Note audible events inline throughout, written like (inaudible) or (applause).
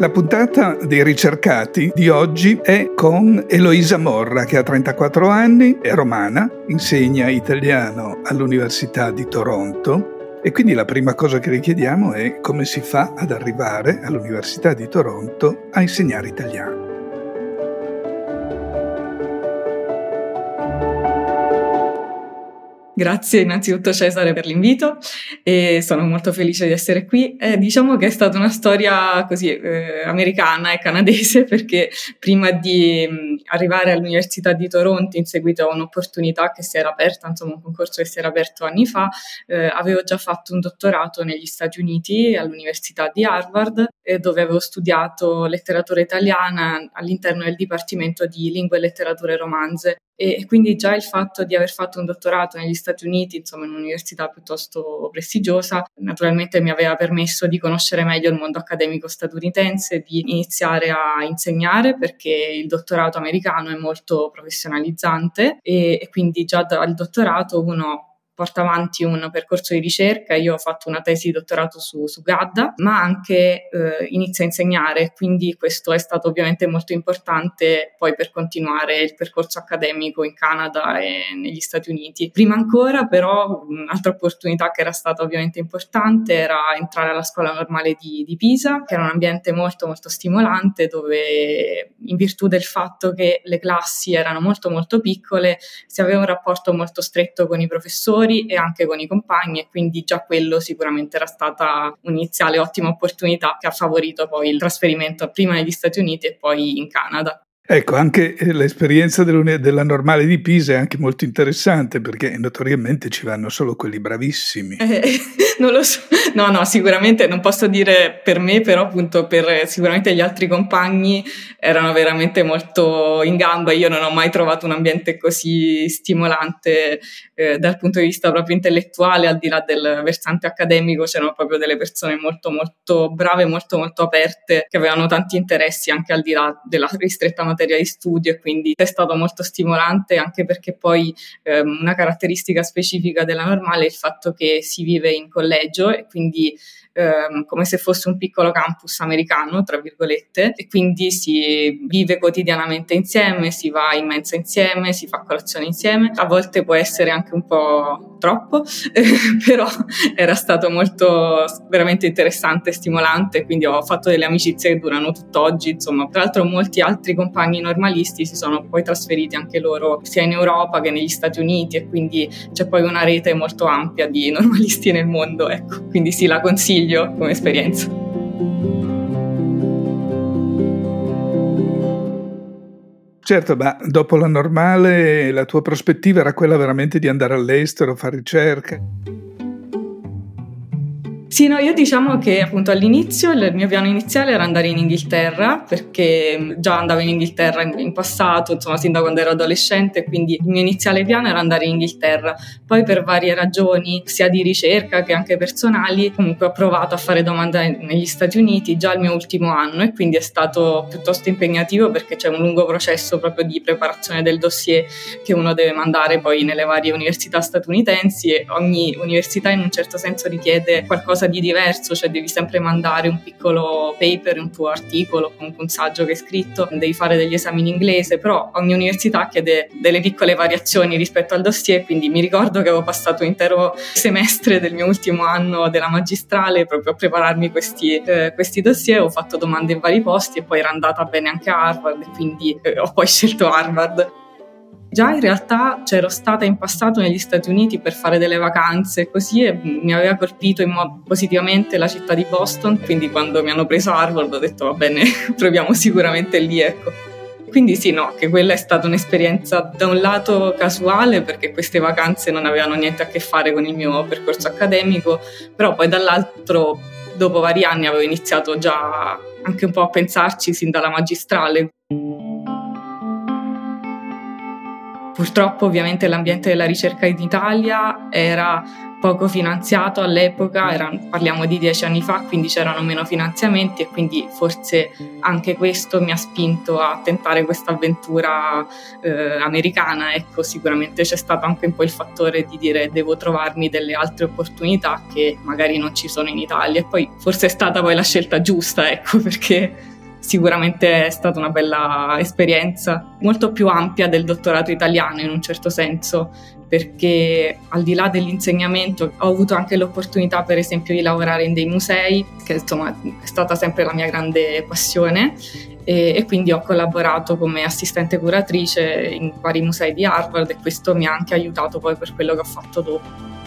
La puntata dei ricercati di oggi è con Eloisa Morra, che ha 34 anni, è romana, insegna italiano all'Università di Toronto e quindi la prima cosa che le chiediamo è come si fa ad arrivare all'Università di Toronto a insegnare italiano. Grazie innanzitutto Cesare per l'invito e sono molto felice di essere qui. Eh, diciamo che è stata una storia così eh, americana e canadese (laughs) perché prima di mh, arrivare all'Università di Toronto in seguito a un'opportunità che si era aperta, insomma un concorso che si era aperto anni fa, eh, avevo già fatto un dottorato negli Stati Uniti all'Università di Harvard dove avevo studiato letteratura italiana all'interno del Dipartimento di Lingue e Letterature Romanze e quindi già il fatto di aver fatto un dottorato negli Stati Uniti, insomma in un'università piuttosto prestigiosa, naturalmente mi aveva permesso di conoscere meglio il mondo accademico statunitense, di iniziare a insegnare perché il dottorato americano è molto professionalizzante e, e quindi già dal dottorato uno porta avanti un percorso di ricerca, io ho fatto una tesi di dottorato su, su Gadda, ma anche eh, inizio a insegnare, quindi questo è stato ovviamente molto importante poi per continuare il percorso accademico in Canada e negli Stati Uniti. Prima ancora però un'altra opportunità che era stata ovviamente importante era entrare alla scuola normale di, di Pisa, che era un ambiente molto molto stimolante dove in virtù del fatto che le classi erano molto molto piccole si aveva un rapporto molto stretto con i professori, genitori e anche con i compagni e quindi già quello sicuramente era stata un'iniziale ottima opportunità che ha favorito poi il trasferimento prima negli Stati Uniti e poi in Canada. Ecco, anche eh, l'esperienza della normale di Pisa è anche molto interessante perché notoriamente ci vanno solo quelli bravissimi. Eh, (laughs) non lo so, no, no, sicuramente non posso dire per me, però appunto per sicuramente gli altri compagni erano veramente molto in gamba. Io non ho mai trovato un ambiente così stimolante eh, dal punto di vista proprio intellettuale, al di là del versante accademico, c'erano proprio delle persone molto, molto brave, molto, molto aperte, che avevano tanti interessi anche al di là della ristretta materia materia di studio e quindi è stato molto stimolante anche perché poi ehm, una caratteristica specifica della normale è il fatto che si vive in collegio e quindi ehm, come se fosse un piccolo campus americano, tra virgolette, e quindi si vive quotidianamente insieme, si va in mensa insieme, si fa colazione insieme. A volte può essere anche un po' troppo, (laughs) però era stato molto veramente interessante e stimolante, quindi ho fatto delle amicizie che durano tutt'oggi, insomma. Tra l'altro molti altri compagni normalisti si sono poi trasferiti anche loro sia in Europa che negli Stati Uniti e quindi c'è poi una rete molto ampia di (laughs) normalisti nel mondo, ecco. Quindi sì, la consiglio consiglio come esperienza. Certo, ma dopo la normale la tua prospettiva era quella veramente di andare all'estero, fare ricerca? Sì, no, io diciamo che appunto all'inizio il mio piano iniziale era andare in Inghilterra perché già andavo in Inghilterra in, in passato, insomma, sin da quando ero adolescente, quindi il mio iniziale piano era andare in Inghilterra. Poi per varie ragioni, sia di ricerca che anche personali, comunque ho provato a fare domanda negli Stati Uniti già il mio ultimo anno e quindi è stato piuttosto impegnativo perché c'è un lungo processo proprio di preparazione del dossier che uno deve mandare poi nelle varie università statunitensi e ogni università in un certo senso richiede qualcosa qualcosa di diverso, cioè devi sempre mandare un piccolo paper, un tuo articolo, comunque un saggio che hai scritto, devi fare degli esami in inglese, però ogni università chiede delle piccole variazioni rispetto al dossier, quindi mi ricordo che avevo passato un intero semestre del mio ultimo anno della magistrale proprio a prepararmi questi, eh, questi dossier, ho fatto domande in vari posti e poi era andata bene anche a Harvard quindi eh, ho poi scelto Harvard. Già in realtà c'ero stata in passato negli Stati Uniti per fare delle vacanze così e mi aveva colpito modo positivamente la città di Boston, quindi quando mi hanno preso Harvard ho detto va bene, (laughs) proviamo sicuramente lì, ecco. Quindi sì, no, che quella è stata un'esperienza da un lato casuale perché queste vacanze non avevano niente a che fare con il mio percorso accademico, però poi dall'altro dopo vari anni avevo iniziato già anche un po' a pensarci sin dalla magistrale. Purtroppo ovviamente l'ambiente della ricerca in Italia era poco finanziato all'epoca, erano, parliamo di dieci anni fa, quindi c'erano meno finanziamenti e quindi forse anche questo mi ha spinto a tentare questa avventura eh, americana. Ecco, sicuramente c'è stato anche un po' il fattore di dire devo trovarmi delle altre opportunità che magari non ci sono in Italia e poi forse è stata poi la scelta giusta, ecco, perché sicuramente è stata una bella esperienza, molto più ampia del dottorato italiano in un certo senso, perché al di là dell'insegnamento ho avuto anche l'opportunità per esempio di lavorare in dei musei, che insomma è stata sempre la mia grande passione e, e, quindi ho collaborato come assistente curatrice in vari musei di Harvard e questo mi ha anche aiutato poi per quello che ho fatto dopo.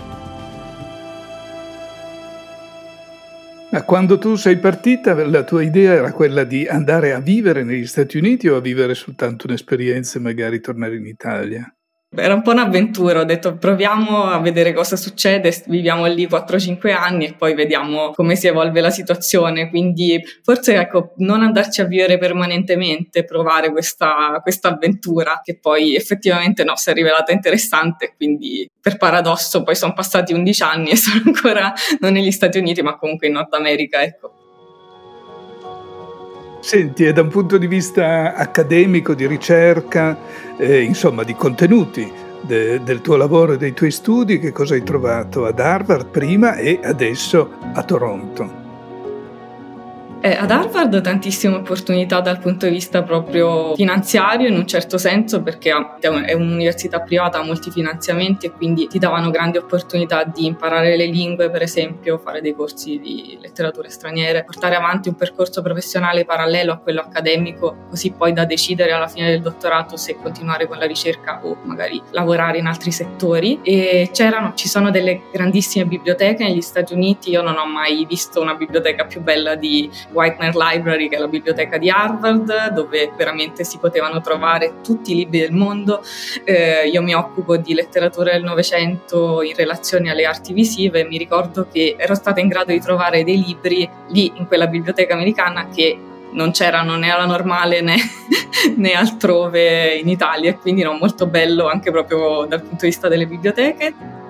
Ma quando tu sei partita, la tua idea era quella di andare a vivere negli Stati Uniti o a vivere soltanto un'esperienza e magari tornare in Italia? Era un po' un'avventura, ho detto proviamo a vedere cosa succede, viviamo lì 4-5 anni e poi vediamo come si evolve la situazione, quindi forse ecco non andarci a vivere permanentemente, provare questa, avventura che poi effettivamente no, si è rivelata interessante, quindi per paradosso poi sono passati 11 anni e sono ancora non negli Stati Uniti ma comunque in Nord America, ecco. Senti, da un punto di vista accademico, di ricerca, eh, insomma di contenuti de, del tuo lavoro e dei tuoi studi, che cosa hai trovato ad Harvard prima e adesso a Toronto? Eh, ad Harvard tantissime opportunità dal punto di vista proprio finanziario in un certo senso perché è un'università privata, ha molti finanziamenti e quindi ti davano grandi opportunità di imparare le lingue per esempio, fare dei corsi di letterature straniere, portare avanti un percorso professionale parallelo a quello accademico così poi da decidere alla fine del dottorato se continuare con la ricerca o magari lavorare in altri settori. E c'erano, ci sono delle grandissime biblioteche negli Stati Uniti, io non ho mai visto una biblioteca più bella di Whitener Library, che è la biblioteca di Harvard, dove veramente si potevano trovare tutti i libri del mondo. Eh, io mi occupo di letteratura del Novecento in relazione alle arti visive mi ricordo che ero stata in grado di trovare dei libri lì in quella biblioteca americana che non c'erano né alla normale né, (laughs) né altrove in Italia quindi no, molto bello anche proprio dal punto di vista delle biblioteche.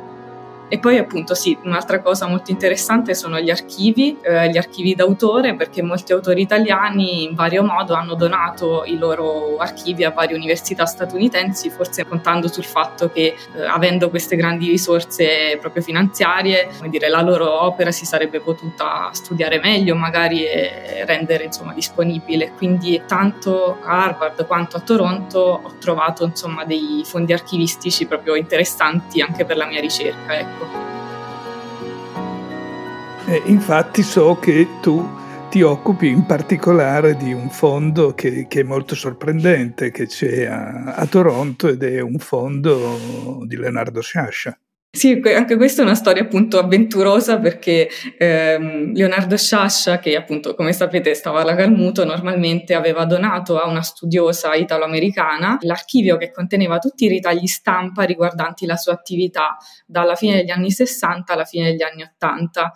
E poi appunto sì, un'altra cosa molto interessante sono gli archivi, eh, gli archivi d'autore, perché molti autori italiani in vario modo hanno donato i loro archivi a varie università statunitensi, forse contando sul fatto che eh, avendo queste grandi risorse proprio finanziarie, dire, la loro opera si sarebbe potuta studiare meglio magari e rendere insomma disponibile. Quindi tanto a Harvard quanto a Toronto ho trovato insomma dei fondi archivistici proprio interessanti anche per la mia ricerca. Ecco. Eh, infatti so che tu ti occupi in particolare di un fondo che, che è molto sorprendente, che c'è a, a, Toronto ed è un fondo di Leonardo Sciascia. Sì, anche questa è una storia appunto avventurosa perché ehm, Leonardo Sciascia, che appunto come sapete stava alla Calmuto, normalmente aveva donato a una studiosa italo-americana l'archivio che conteneva tutti i ritagli stampa riguardanti la sua attività dalla fine degli anni 60 alla fine degli anni 80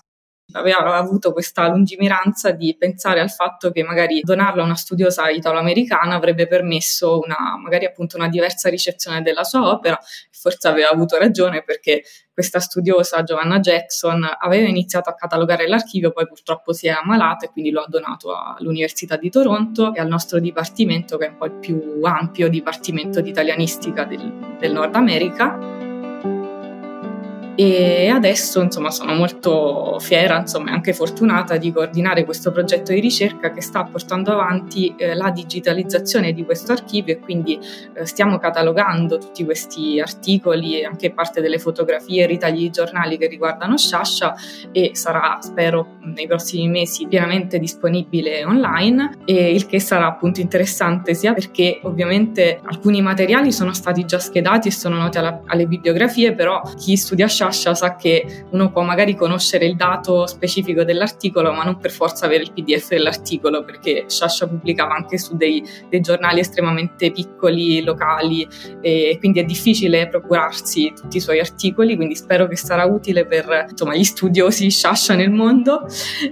aveva avuto questa lungimiranza di pensare al fatto che magari donarlo a una studiosa italo-americana avrebbe permesso una, magari appunto una diversa ricezione della sua opera. Forse aveva avuto ragione perché questa studiosa Giovanna Jackson aveva iniziato a catalogare l'archivio, poi purtroppo si è ammalata e quindi lo ha donato all'Università di Toronto e al nostro dipartimento che è un po' il più ampio dipartimento di italianistica del, del Nord America e adesso insomma sono molto fiera insomma anche fortunata di coordinare questo progetto di ricerca che sta portando avanti eh, la digitalizzazione di questo archivio e quindi eh, stiamo catalogando tutti questi articoli e anche parte delle fotografie e ritagli di giornali che riguardano Sciascia e sarà spero nei prossimi mesi pienamente disponibile online e il che sarà appunto interessante sia perché ovviamente alcuni materiali sono stati già schedati e sono noti alla, alle bibliografie però chi studia Sciascia Sciascia sa che uno può magari conoscere il dato specifico dell'articolo, ma non per forza avere il PDF dell'articolo, perché Sciascia pubblicava anche su dei, dei giornali estremamente piccoli, locali, e quindi è difficile procurarsi tutti i suoi articoli, quindi spero che sarà utile per insomma, gli studiosi Sciascia nel mondo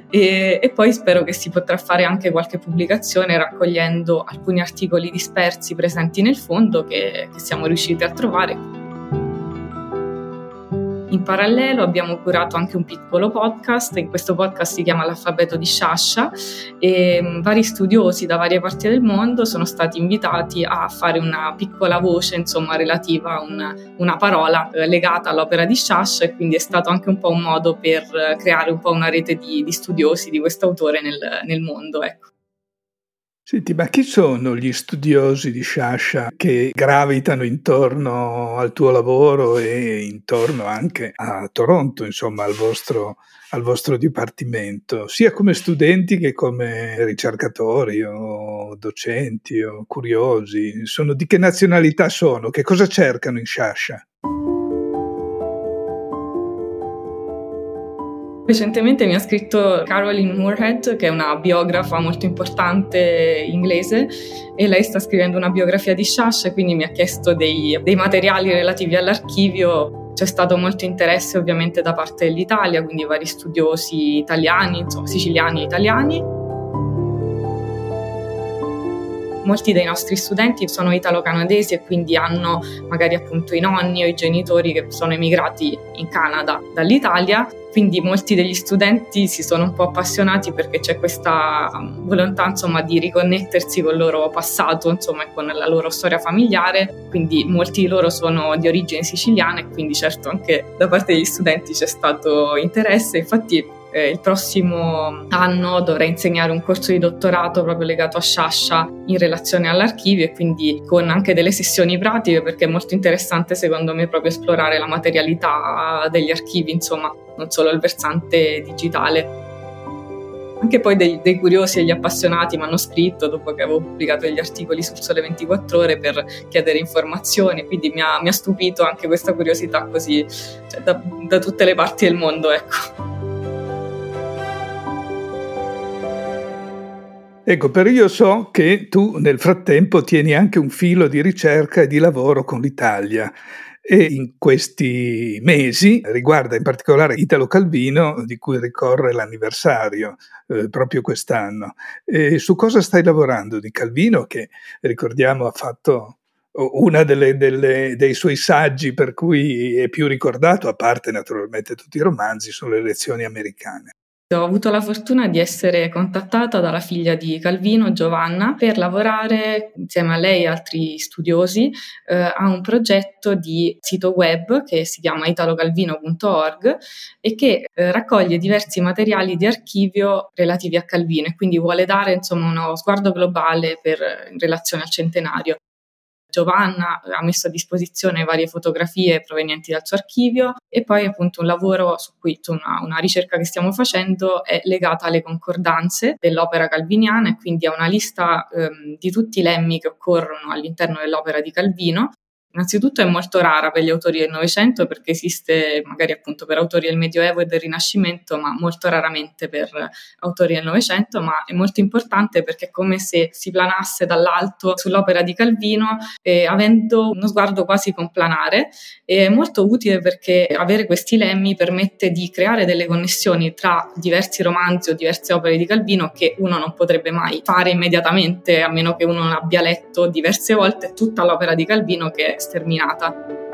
e, e poi spero che si potrà fare anche qualche pubblicazione raccogliendo alcuni articoli dispersi presenti nel fondo che, che siamo riusciti a trovare. In parallelo abbiamo curato anche un piccolo podcast, in questo podcast si chiama L'alfabeto di Sciascia e mm, vari studiosi da varie parti del mondo sono stati invitati a fare una piccola voce insomma relativa a una, una parola eh, legata all'opera di Sciascia e quindi è stato anche un po' un modo per eh, creare un po' una rete di, di studiosi di questo autore nel, nel mondo. Ecco. Senti, ma chi sono gli studiosi di Sciascia che gravitano intorno al tuo lavoro e intorno anche a Toronto, insomma, al vostro, al vostro dipartimento, sia come studenti che come ricercatori o docenti o curiosi? Sono, di che nazionalità sono? Che cosa cercano in Sciascia? Recentemente mi ha scritto Caroline Moorhead, che è una biografa molto importante inglese, e lei sta scrivendo una biografia di Shash, quindi mi ha chiesto dei, dei materiali relativi all'archivio. C'è stato molto interesse ovviamente da parte dell'Italia, quindi vari studiosi italiani, insomma, siciliani e italiani. Molti dei nostri studenti sono italo-canadesi e quindi hanno magari appunto i nonni o i genitori che sono emigrati in Canada dall'Italia. Quindi molti degli studenti si sono un po' appassionati perché c'è questa um, volontà insomma, di riconnettersi con il loro passato insomma, e con la loro storia familiare, quindi molti di loro sono di origine siciliana e quindi certo anche da parte degli studenti c'è stato interesse, infatti eh, il prossimo anno dovrei insegnare un corso di dottorato proprio legato a Sciascia in relazione all'archivio e quindi con anche delle sessioni pratiche perché è molto interessante secondo me proprio esplorare la materialità degli archivi, insomma, non solo il versante digitale. Anche poi dei, dei curiosi e gli appassionati mi hanno scritto dopo che avevo pubblicato degli articoli sul Sole 24 Ore per chiedere informazioni, quindi mi ha, mi ha stupito anche questa curiosità così cioè, da, da tutte le parti del mondo. Ecco. Ecco, però io so che tu nel frattempo tieni anche un filo di ricerca e di lavoro con l'Italia e in questi mesi riguarda in particolare Italo Calvino di cui ricorre l'anniversario eh, proprio quest'anno. E su cosa stai lavorando di Calvino che ricordiamo ha fatto delle, dei suoi saggi per cui è più ricordato, a parte naturalmente tutti i romanzi, sono le lezioni americane. Ho avuto la fortuna di essere contattata dalla figlia di Calvino, Giovanna, per lavorare insieme a lei e altri studiosi eh, a un progetto di sito web che si chiama italocalvino.org e che eh, raccoglie diversi materiali di archivio relativi a Calvino e quindi vuole dare insomma uno sguardo globale per, in relazione al centenario. Giovanna ha messo a disposizione varie fotografie provenienti dal suo archivio e poi appunto un lavoro su cui una, una ricerca che stiamo facendo è legata alle concordanze dell'opera calviniana e quindi a una lista ehm, di tutti i lemmi che occorrono all'interno dell'opera di Calvino Innanzitutto è molto rara per gli autori del Novecento perché esiste magari appunto per autori del Medioevo e del Rinascimento, ma molto raramente per autori del Novecento, ma è molto importante perché è come se si planasse dall'alto sull'opera di Calvino, eh, avendo uno sguardo quasi complanare. È molto utile perché avere questi lemmi permette di creare delle connessioni tra diversi romanzi o diverse opere di Calvino che uno non potrebbe mai fare immediatamente, a meno che uno non abbia letto diverse volte tutta l'opera di Calvino che sterminata.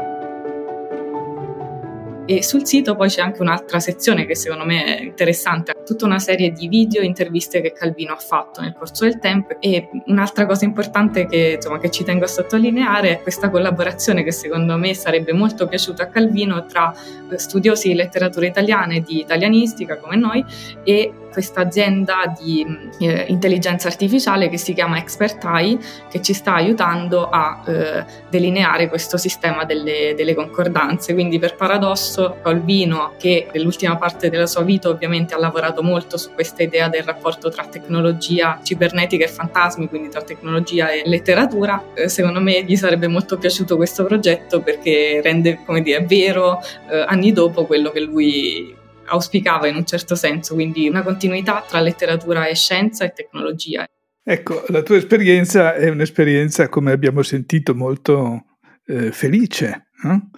E sul sito poi c'è anche un'altra sezione che secondo me è interessante, tutta una serie di video e interviste che Calvino ha fatto nel corso del tempo e un'altra cosa importante che, insomma, che ci tengo a sottolineare è questa collaborazione che secondo me sarebbe molto piaciuta a Calvino tra studiosi di letteratura italiana e di italianistica come noi e questa azienda di eh, intelligenza artificiale che si chiama ExpertEye che ci sta aiutando a eh, delineare questo sistema delle, delle, concordanze. Quindi per paradosso Calvino che nell'ultima parte della sua vita ovviamente ha lavorato molto su questa idea del rapporto tra tecnologia cibernetica e fantasmi, quindi tra tecnologia e letteratura, eh, secondo me gli sarebbe molto piaciuto questo progetto perché rende, come dire, vero eh, anni dopo quello che lui auspicava in un certo senso, quindi una continuità tra letteratura e scienza e tecnologia. Ecco, la tua esperienza è un'esperienza, come abbiamo sentito, molto eh, felice. No?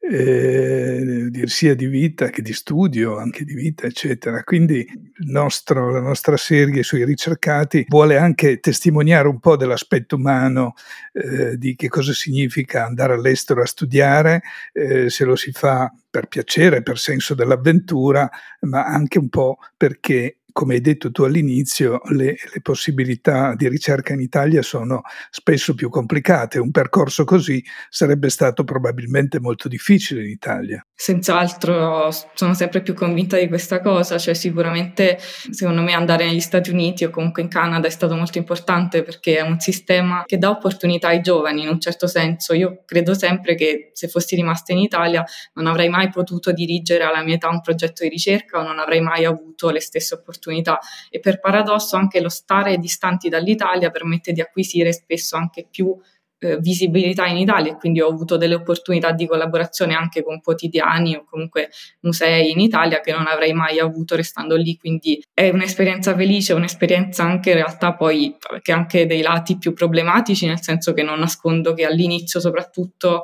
Eh, sia di vita che di studio, anche di vita, eccetera. Quindi nostro, la nostra serie sui ricercati vuole anche testimoniare un po' dell'aspetto umano eh, di che cosa significa andare all'estero a studiare, eh, se lo si fa per piacere, per senso dell'avventura, ma anche un po' perché come hai detto tu all'inizio, le, le, possibilità di ricerca in Italia sono spesso più complicate. Un percorso così sarebbe stato probabilmente molto difficile in Italia. Senz'altro sono sempre più convinta di questa cosa, cioè sicuramente secondo me andare negli Stati Uniti o comunque in Canada è stato molto importante perché è un sistema che dà opportunità ai giovani in un certo senso. Io credo sempre che se fossi rimasta in Italia non avrei mai potuto dirigere alla mia età un progetto di ricerca o non avrei mai avuto le stesse opportunità opportunità. E per paradosso anche lo stare distanti dall'Italia permette di acquisire spesso anche più eh, visibilità in Italia e quindi ho avuto delle opportunità di collaborazione anche con quotidiani o comunque musei in Italia che non avrei mai avuto restando lì, quindi è un'esperienza felice, un'esperienza anche in realtà poi che ha anche dei lati più problematici, nel senso che non nascondo che all'inizio soprattutto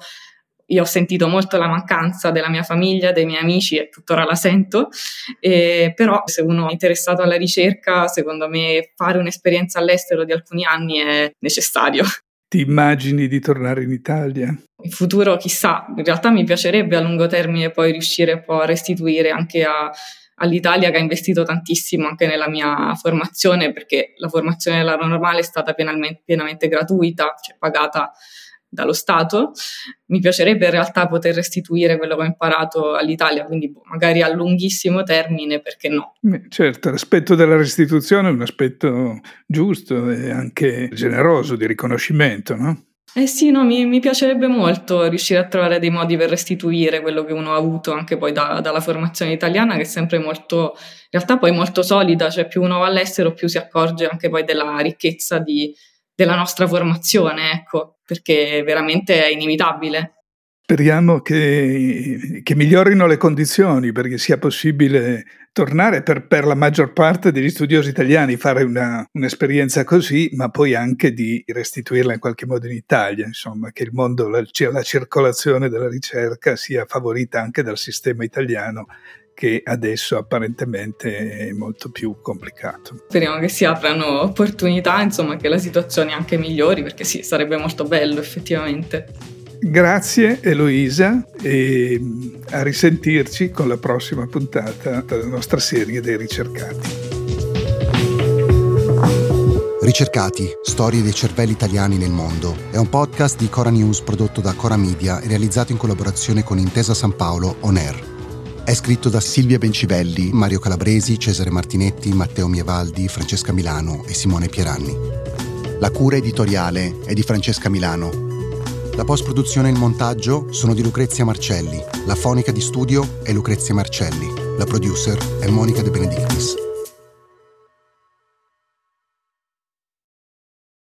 io ho sentito molto la mancanza della mia famiglia, dei miei amici e tuttora la sento, eh, però se uno è interessato alla ricerca, secondo me fare un'esperienza all'estero di alcuni anni è necessario. Ti immagini di tornare in Italia? In futuro chissà, in realtà mi piacerebbe a lungo termine poi riuscire poi a restituire anche a, all'Italia che ha investito tantissimo anche nella mia formazione perché la formazione dell'aeronormale normale è stata pienamente, pienamente gratuita, cioè pagata dallo Stato. Mi piacerebbe in realtà poter restituire quello che ho imparato all'Italia, quindi boh, magari a lunghissimo termine, perché no? Certo, l'aspetto della restituzione è un aspetto giusto e anche generoso di riconoscimento, no? Eh sì, no, mi, mi, piacerebbe molto riuscire a trovare dei modi per restituire quello che uno ha avuto anche poi da, dalla formazione italiana, che è sempre molto, in realtà poi molto solida, cioè più uno va all'estero più si accorge anche poi della ricchezza di, della nostra formazione, ecco, perché veramente è inevitabile. Speriamo che, che, migliorino le condizioni perché sia possibile tornare per, per la maggior parte degli studiosi italiani, fare una, un'esperienza così, ma poi anche di restituirla in qualche modo in Italia, insomma, che il mondo, la, la circolazione della ricerca sia favorita anche dal sistema italiano che adesso apparentemente è molto più complicato. Speriamo che si aprano opportunità, insomma, che la situazione anche migliori, perché sì, sarebbe molto bello effettivamente. Grazie Eloisa e a risentirci con la prossima puntata della nostra serie dei ricercati. Ricercati, storie dei cervelli italiani nel mondo è un podcast di Cora News prodotto da Cora Media e realizzato in collaborazione con Intesa San Paolo On Air. È scritto da Silvia Bencivelli, Mario Calabresi, Cesare Martinetti, Matteo Mievaldi, Francesca Milano e Simone Pieranni. La cura editoriale è di Francesca Milano. La post-produzione e il montaggio sono di Lucrezia Marcelli. La fonica di studio è Lucrezia Marcelli. La producer è Monica De Benedictis.